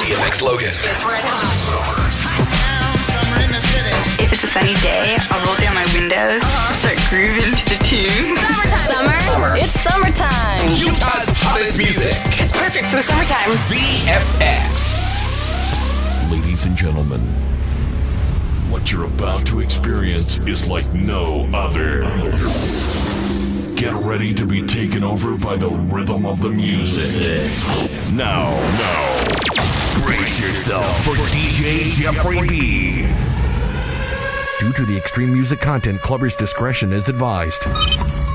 VFX Logan. If it's a sunny day, I'll roll down my windows, uh-huh. start grooving to the tune. Summer? It's summertime. Utah's hottest music. It's perfect for the summertime. VFX. Ladies and gentlemen, what you're about to experience is like no other. Get ready to be taken over by the rhythm of the music. Now, now, brace yourself for DJ Jeffrey B. Due to the extreme music content, clubbers' discretion is advised.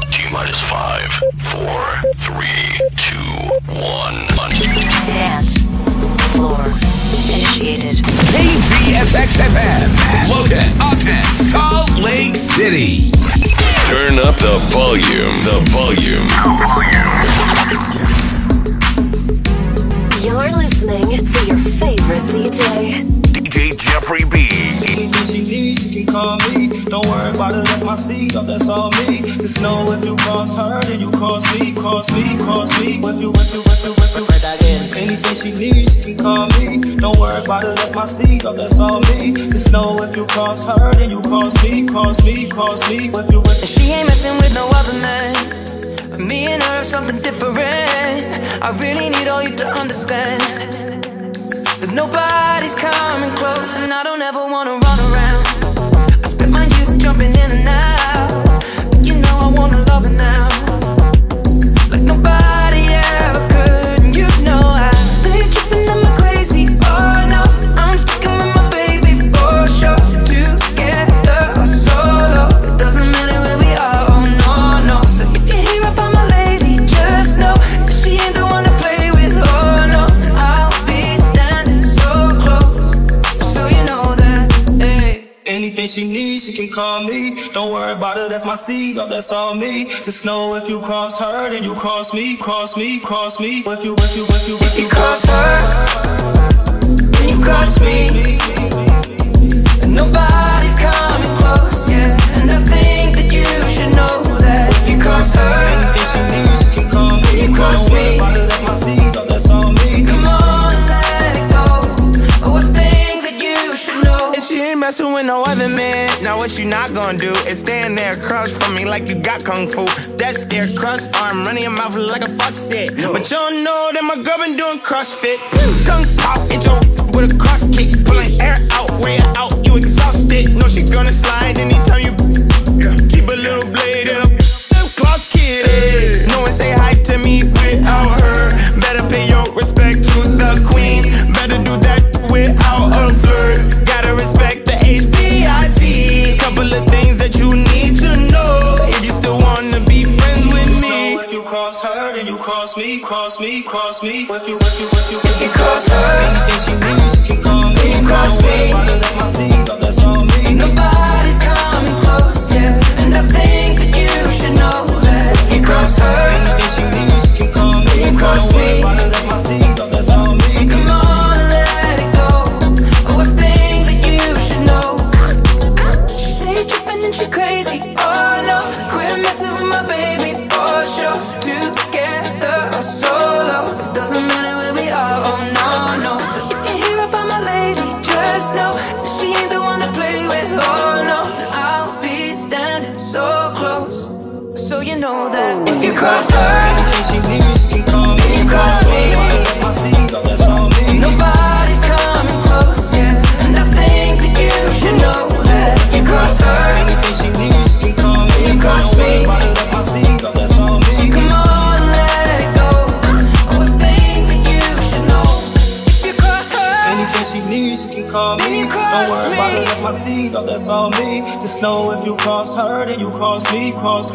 T minus five, four, three, two, one. Dance. Floor. Initiated. VFX FM. Logan, Ogden, Salt Lake City. Turn up the volume. The volume. You're listening to your favorite DJ. DJ Jeffrey B. Anything she needs, she can call me. Don't worry about it, that's my seed, oh, that's all me. Just know if you cross her, then you cross me, cross me, cross me. If you, if you, if you, if you, Anything she needs, she can call me. Don't worry about it, that's my seed, oh, that's all me. Just know if you cross her, then you cross me, cross me, cross me. If you, if you, She ain't messing with no other man. Me and her, something different. I really need all you to understand that nobody's coming close, and I don't ever wanna run around. I spent my youth jumping in and out, but you know I wanna love her now, she needs, she can call me. Don't worry about it, that's my seed, oh, that's all me. Just know if you cross her, then you cross me, cross me, cross me. If you, if you, if you, if you cross her, then you cross me. And nobody's coming close, yeah. And I think that you should know that if you cross her, Anything she needs, she can call me. You cross me. that's my seed, oh, that's all me. Messing with no other man, now what you not gonna do is stand there across from me like you got kung fu. That's their crust arm, running your mouth like a faucet. But you don't know that my girl been doing CrossFit. Kung pop, hit your with a cross kick, pulling air out, way out, you exhausted. No, she gonna slide anytime you keep a little blade in a gloss kid. No one say cross me, cross me, cross me. If you, if you, if you, if you cross her, anything she needs, she can call me. you cross me. that's my oh, that's all me. Nobody's coming close, yeah. And I think that you should know that if you cross her, Anything she needs, she can call me. You cross me.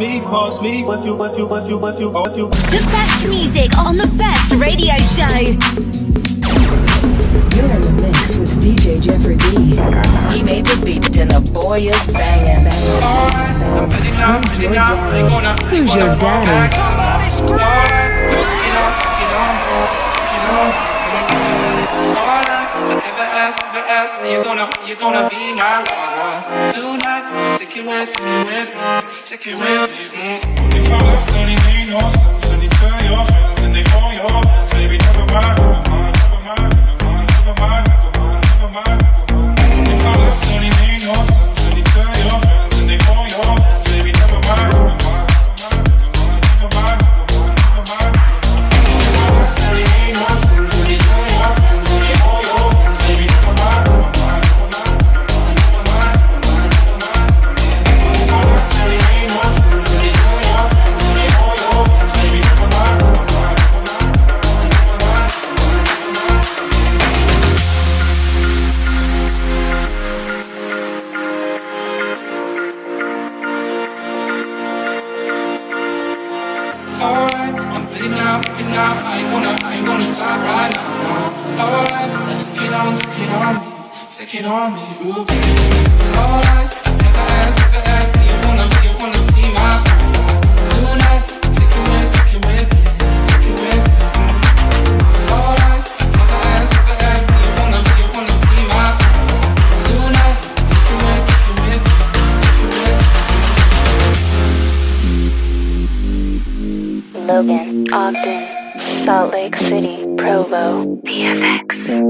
Me, cross me, cross me. If you, if you, if you, if you, if you. The best music on the best radio show. You're in the mix with DJ Jeffrey B. He made the beat and the boy is banging. Who's your daddy? Who's your daddy? You're gonna, you're gonna be my tonight. Take it with, take it with me, take it with me. Mm. If I left, don't it make no sense. And you tell your friends and they hold your hands, baby, never mind, Salt Lake City, Provo, VFX.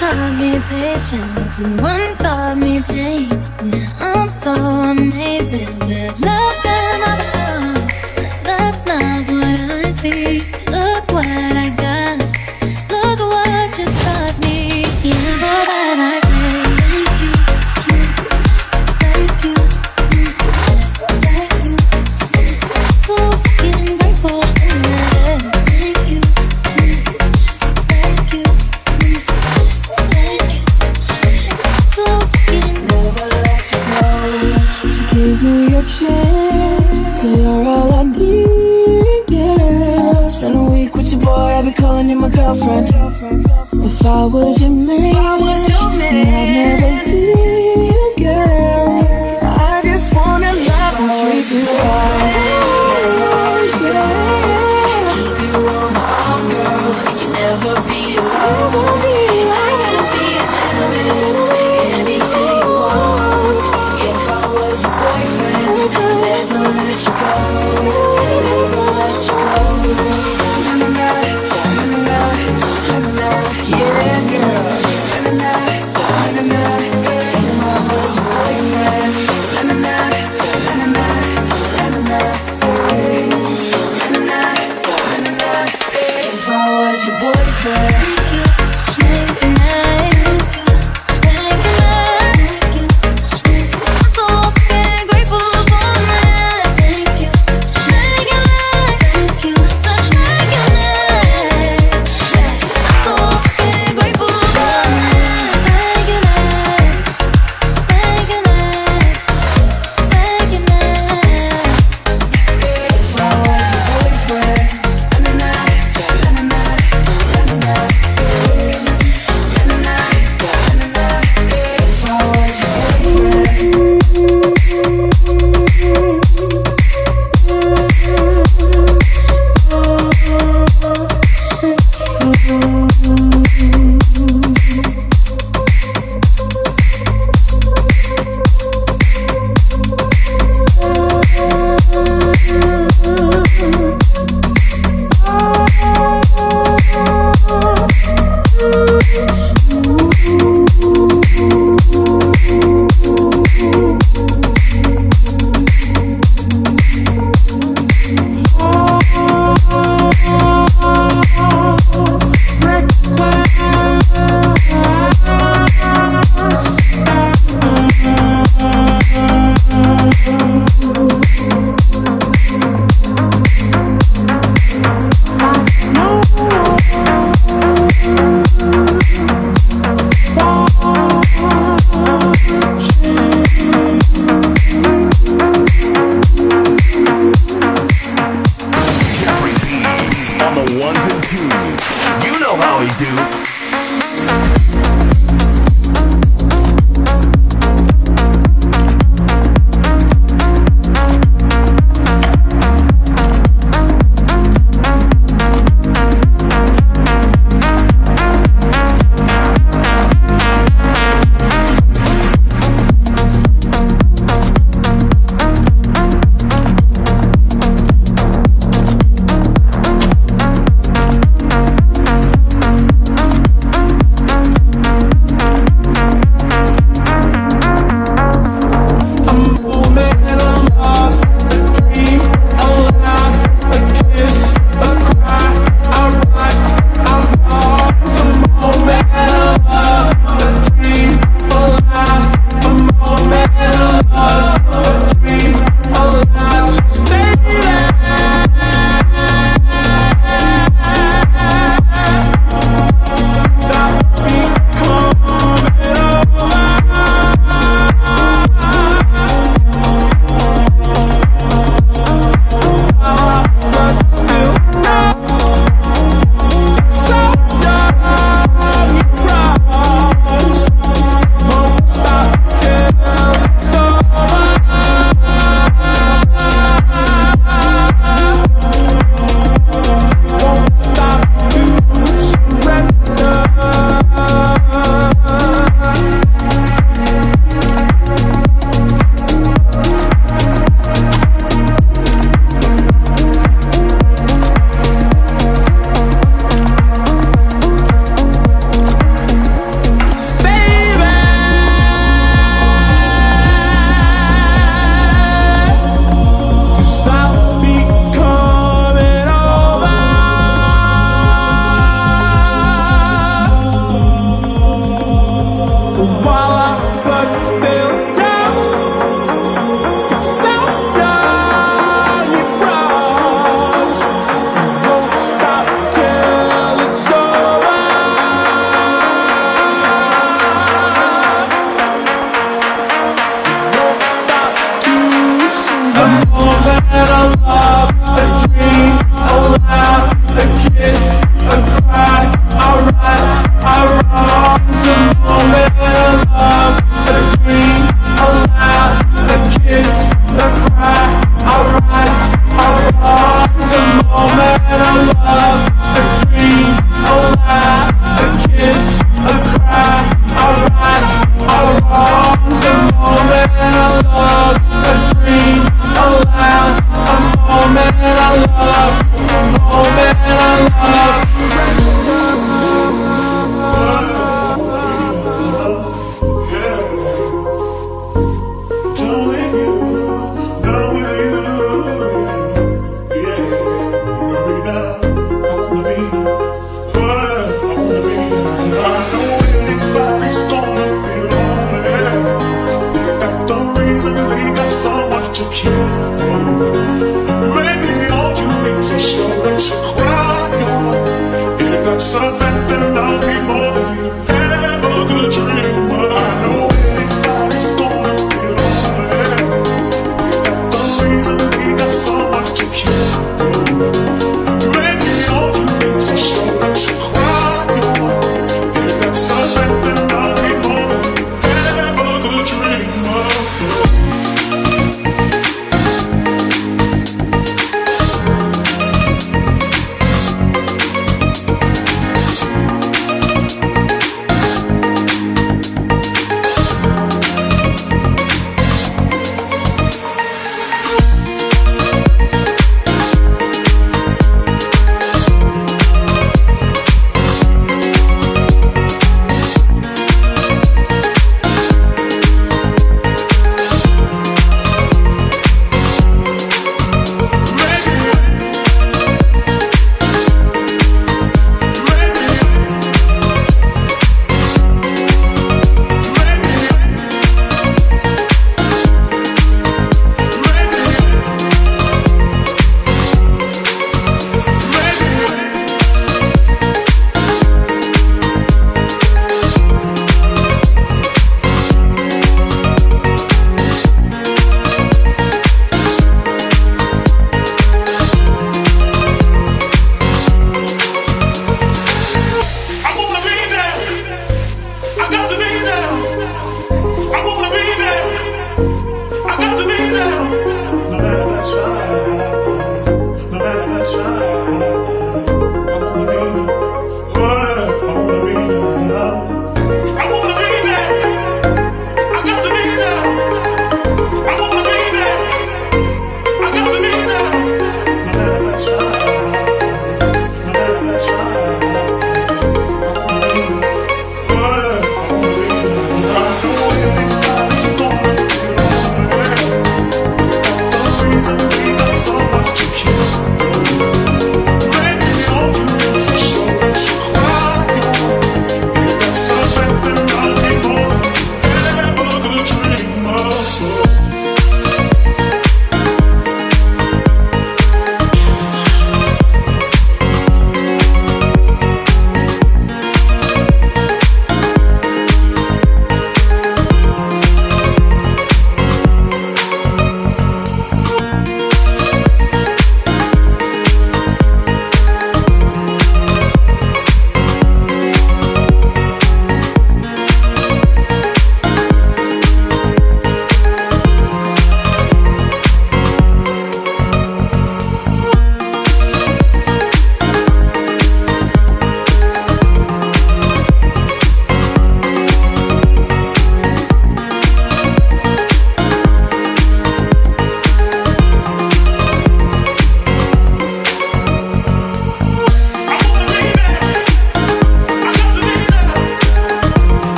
taught me patience and one taught me pain. Now I'm so amazing.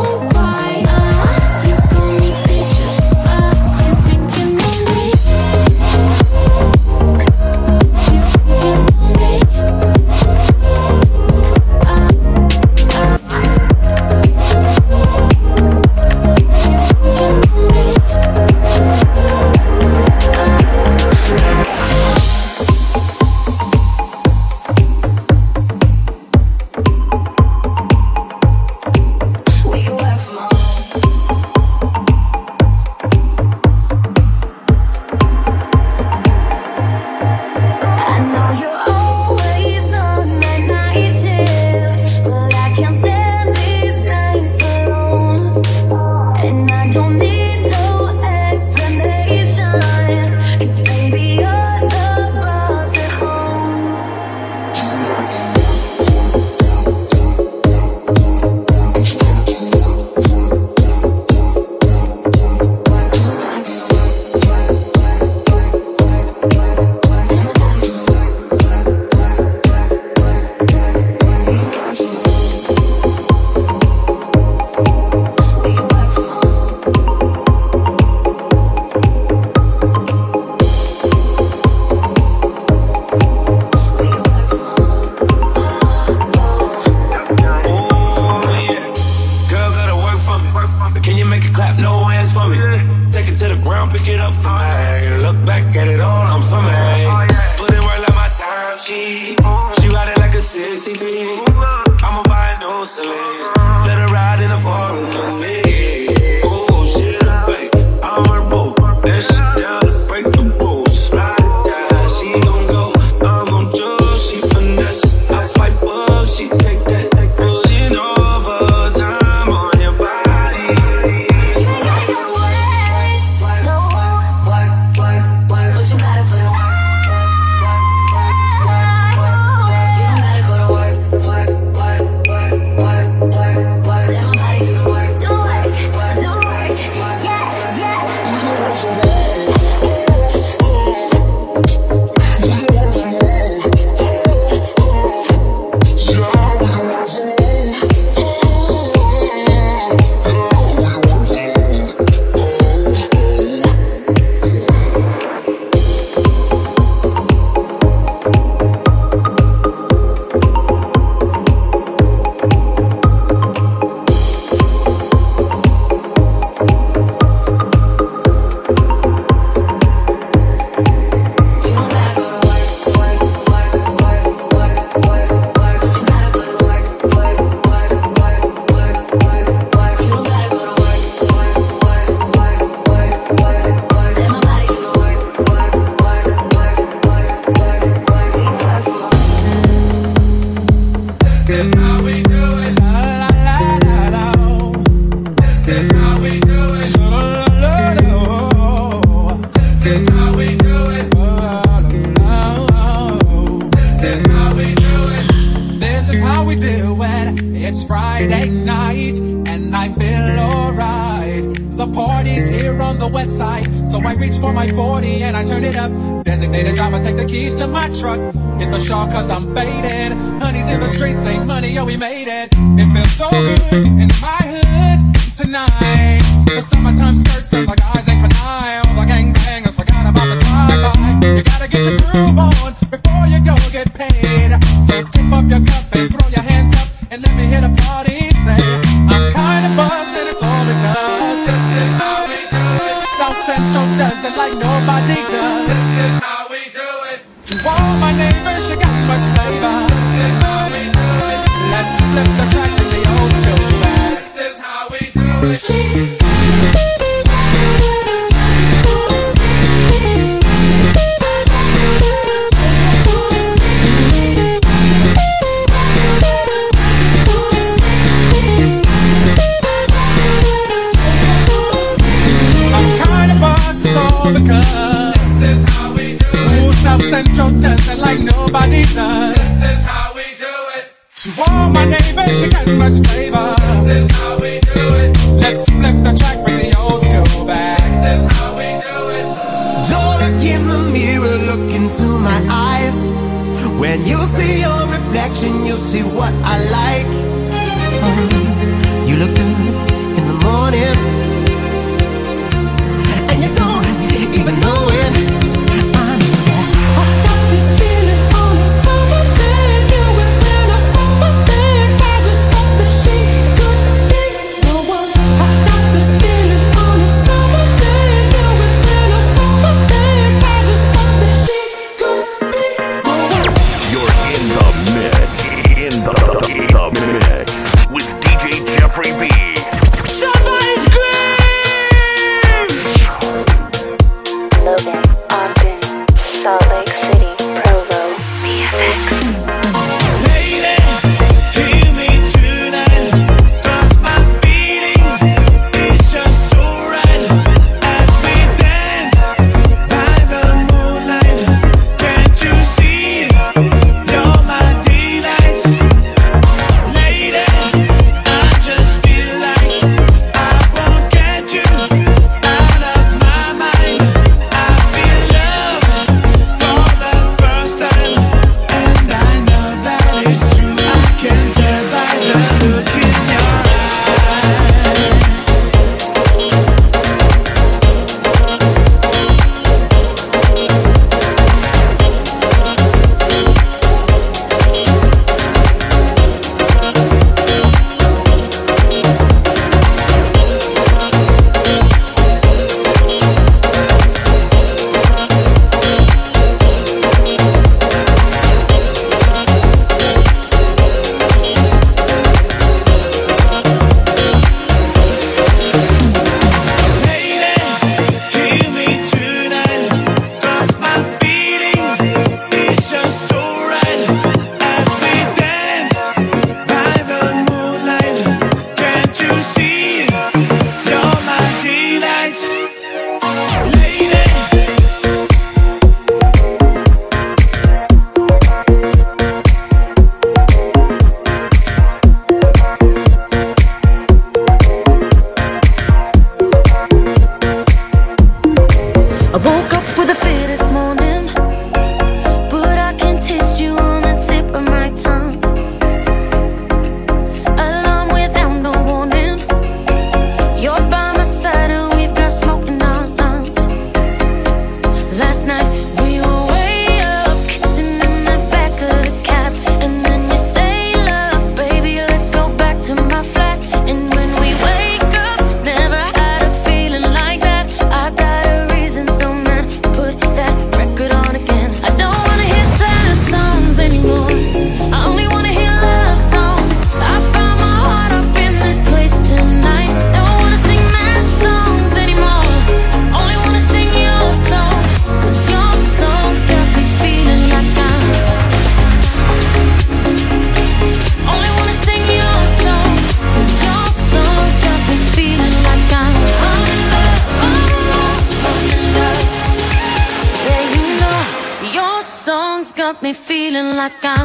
Oh. like nobody does. This is how we do it. To all my neighbors, you got much love. like I'm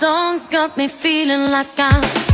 songs got me feeling like I'm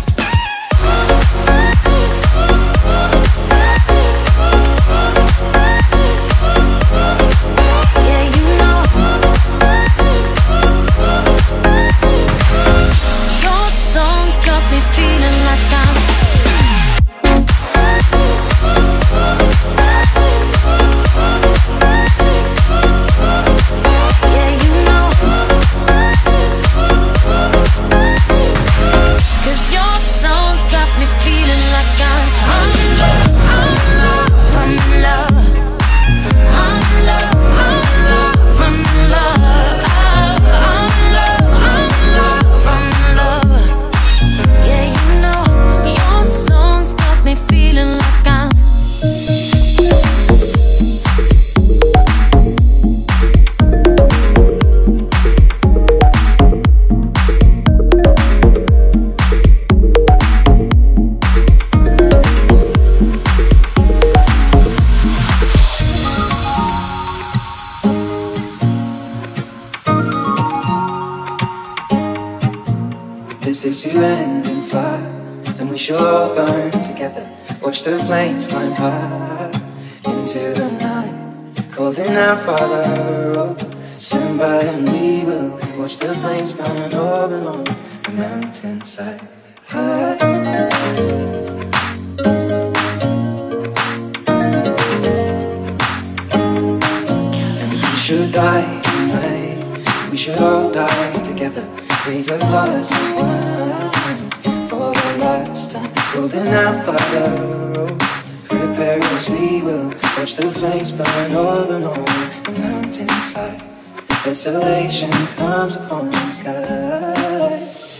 constellation comes on the sky.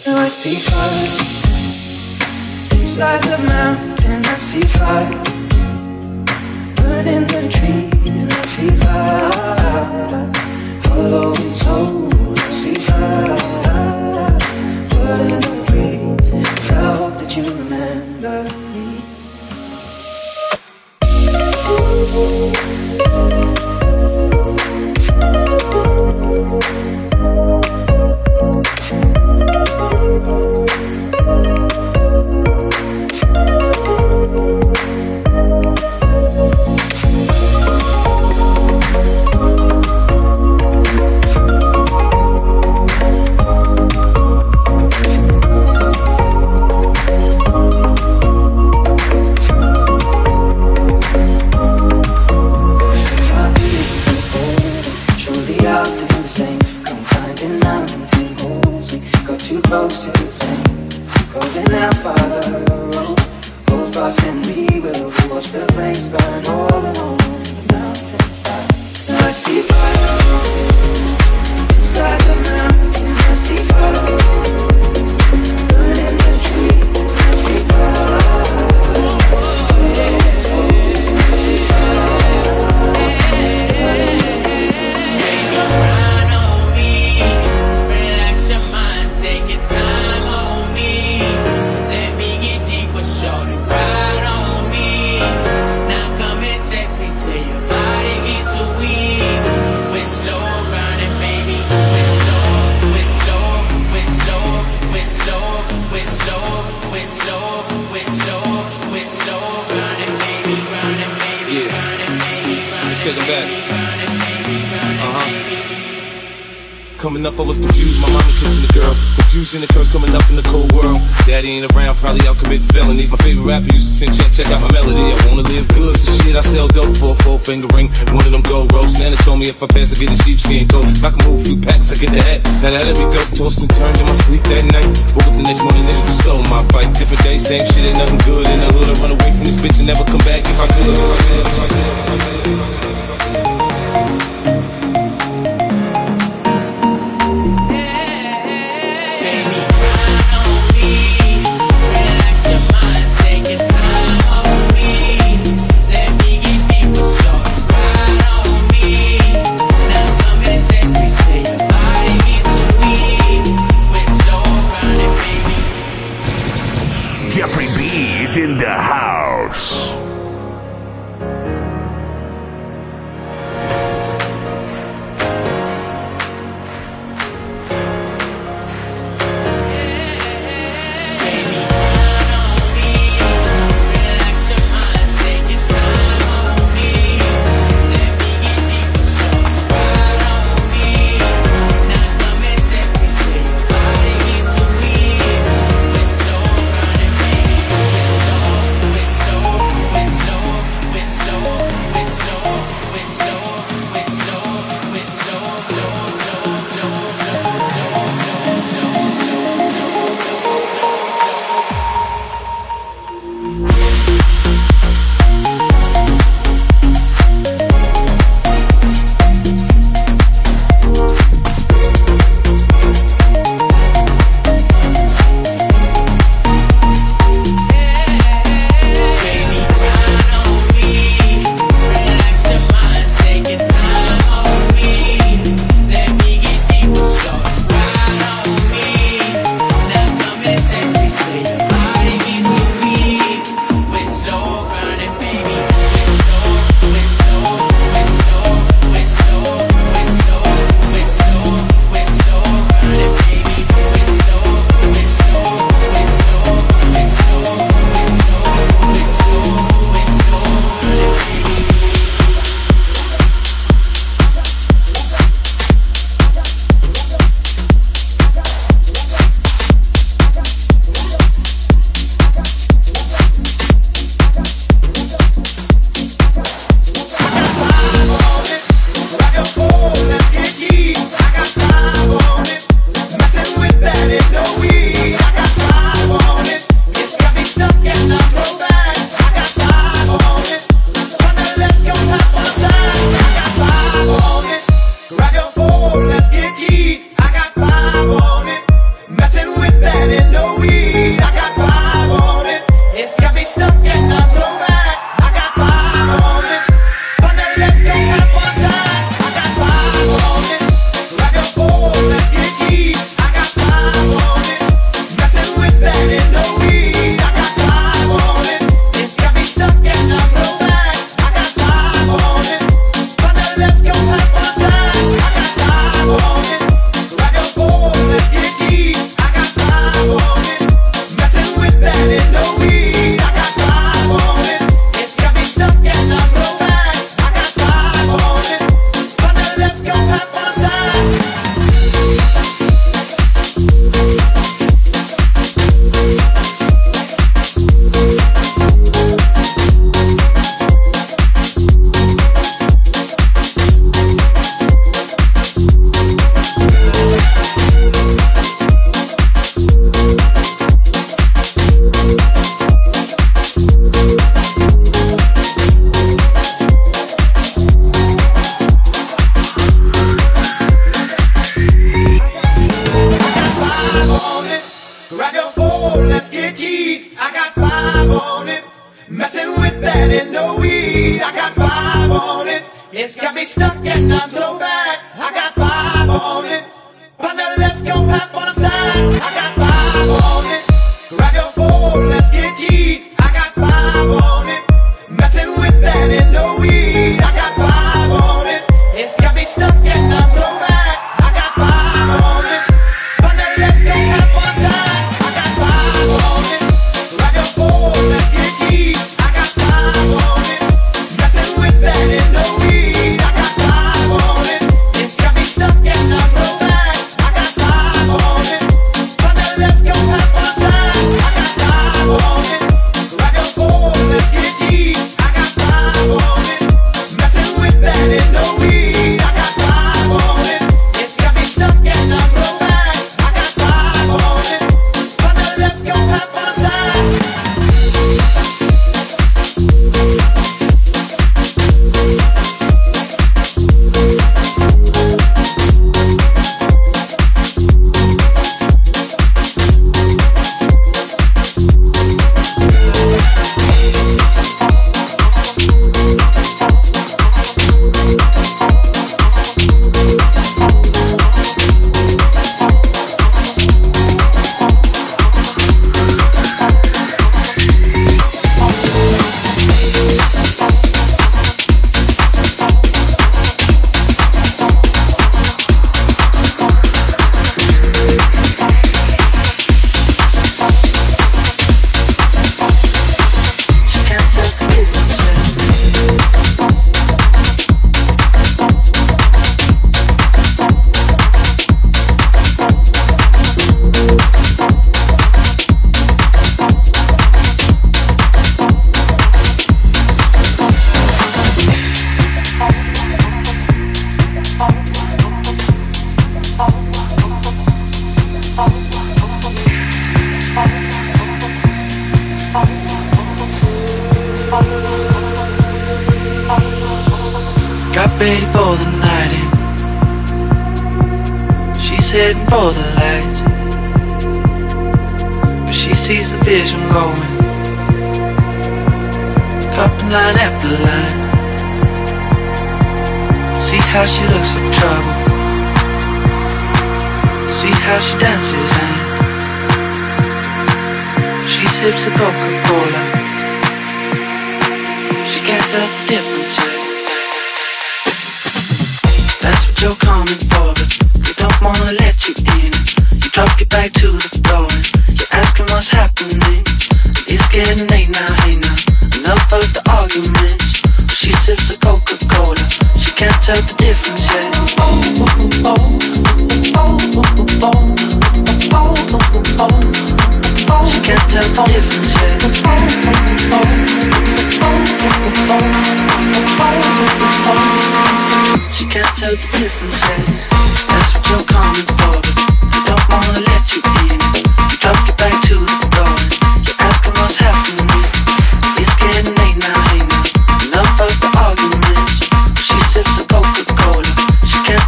Now I see fire inside the mountain. I see fire burning the trees. I see fire hollow souls. I see fire burning. Coming up, I was confused. My mama kissing the girl. Confusion occurs coming up in the cold world. Daddy ain't around, probably out committing felonies. My favorite rapper used to sing, check, check out my melody. I wanna live good, so shit, I sell dope for a four finger ring. One of them gold ropes. Nana told me if I pass, I get a sheepskin coat. If I can move a few packs, I get that. Now that'd be dope. Tossed and turned in my sleep that night. Woke up the next morning, there's a stole my bike. Different day, same shit, ain't nothing good in the hood. I run away from this bitch and never come back if I could. If I could, if I could, if I could.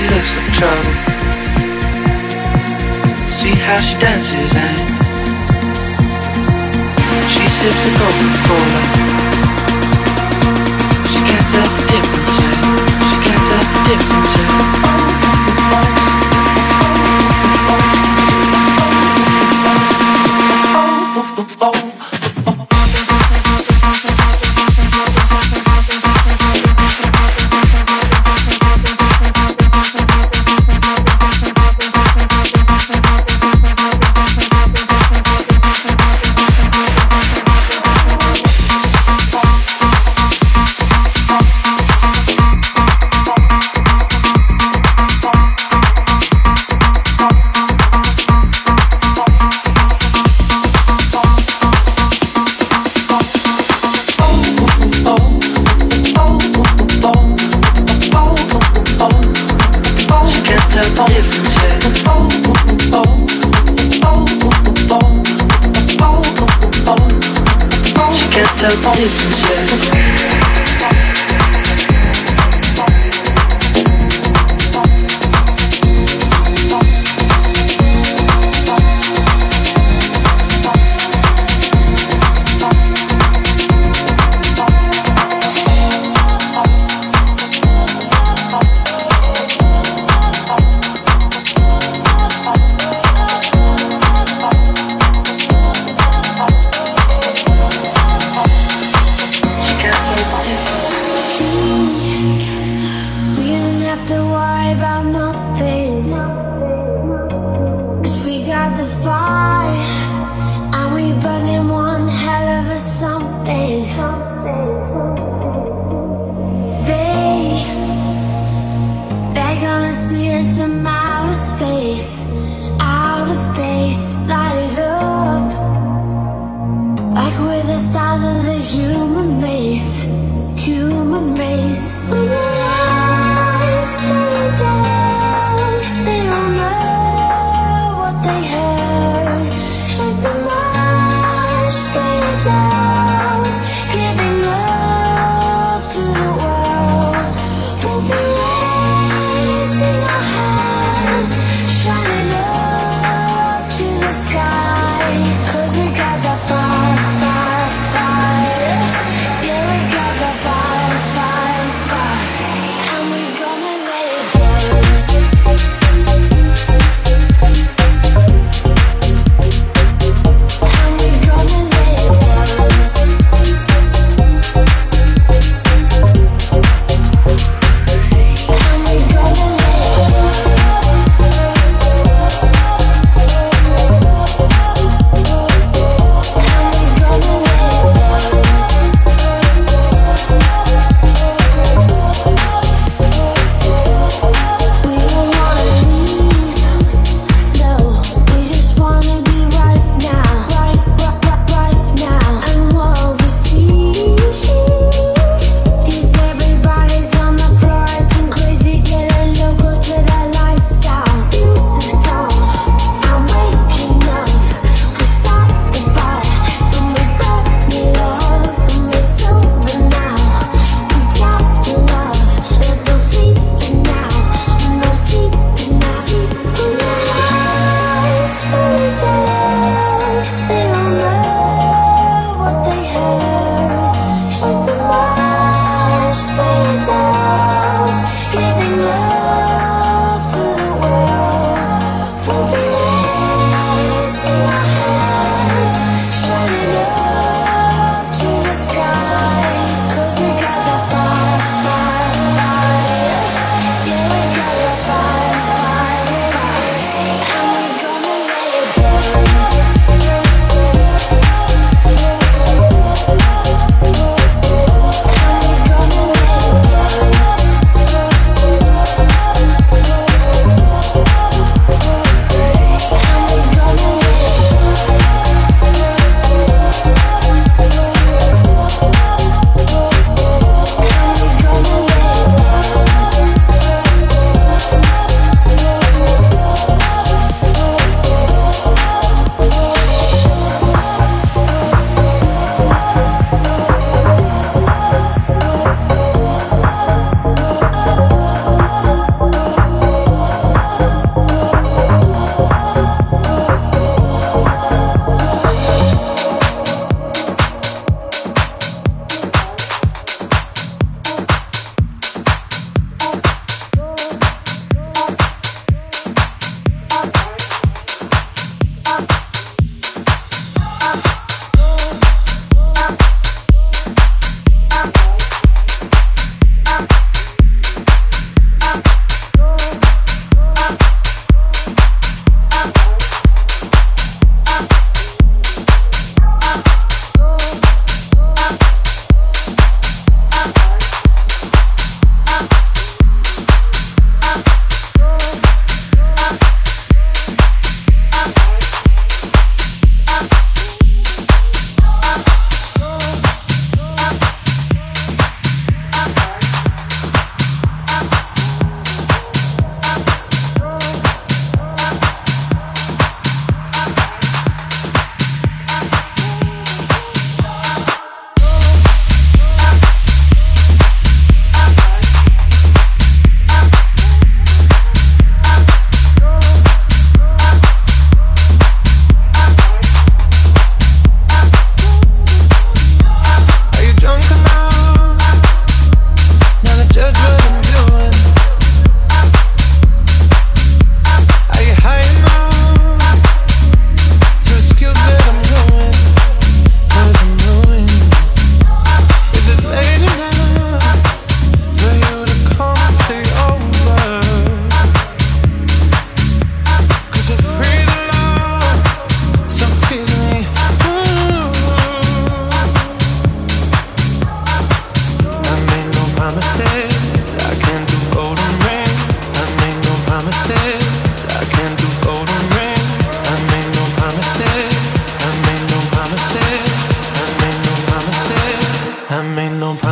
she looks like trouble. See how she dances and she sips a Coca-Cola. She can't tell the difference. Eh? She can't tell the difference. Eh? Just.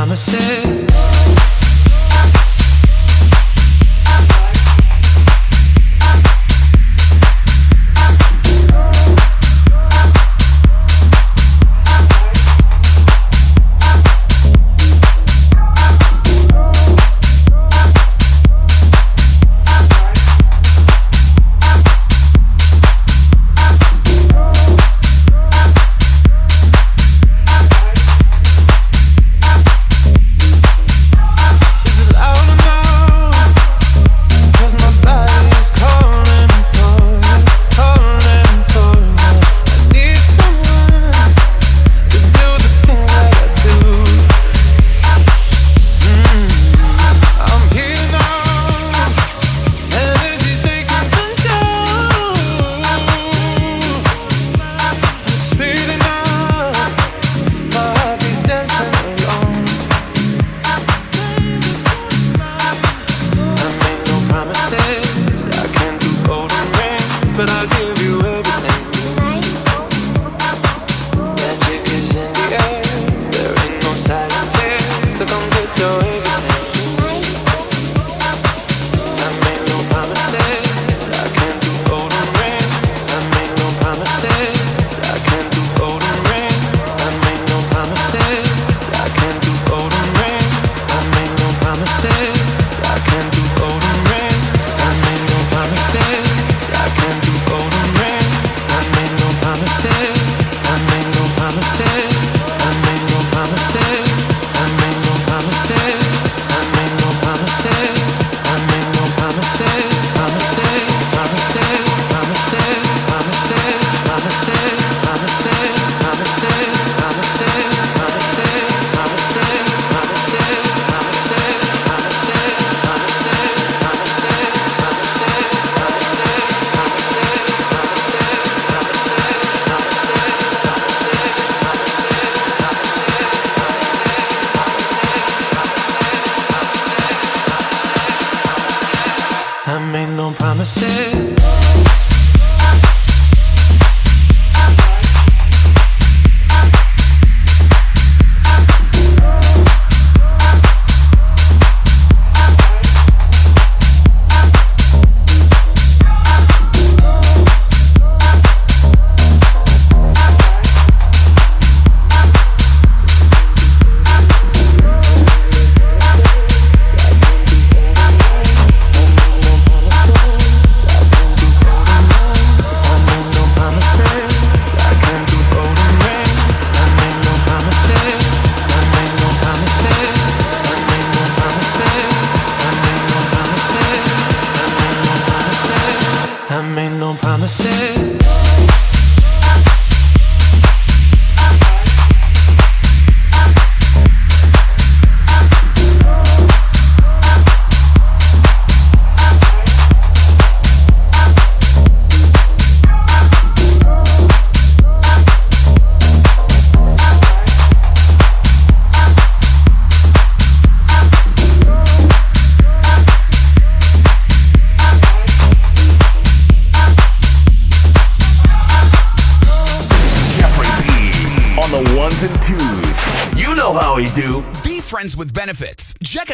promises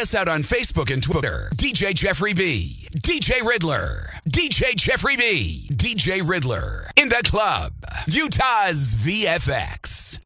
us out on Facebook and Twitter. DJ Jeffrey B. DJ Riddler. DJ Jeffrey B. DJ Riddler. In the club. Utah's VFX.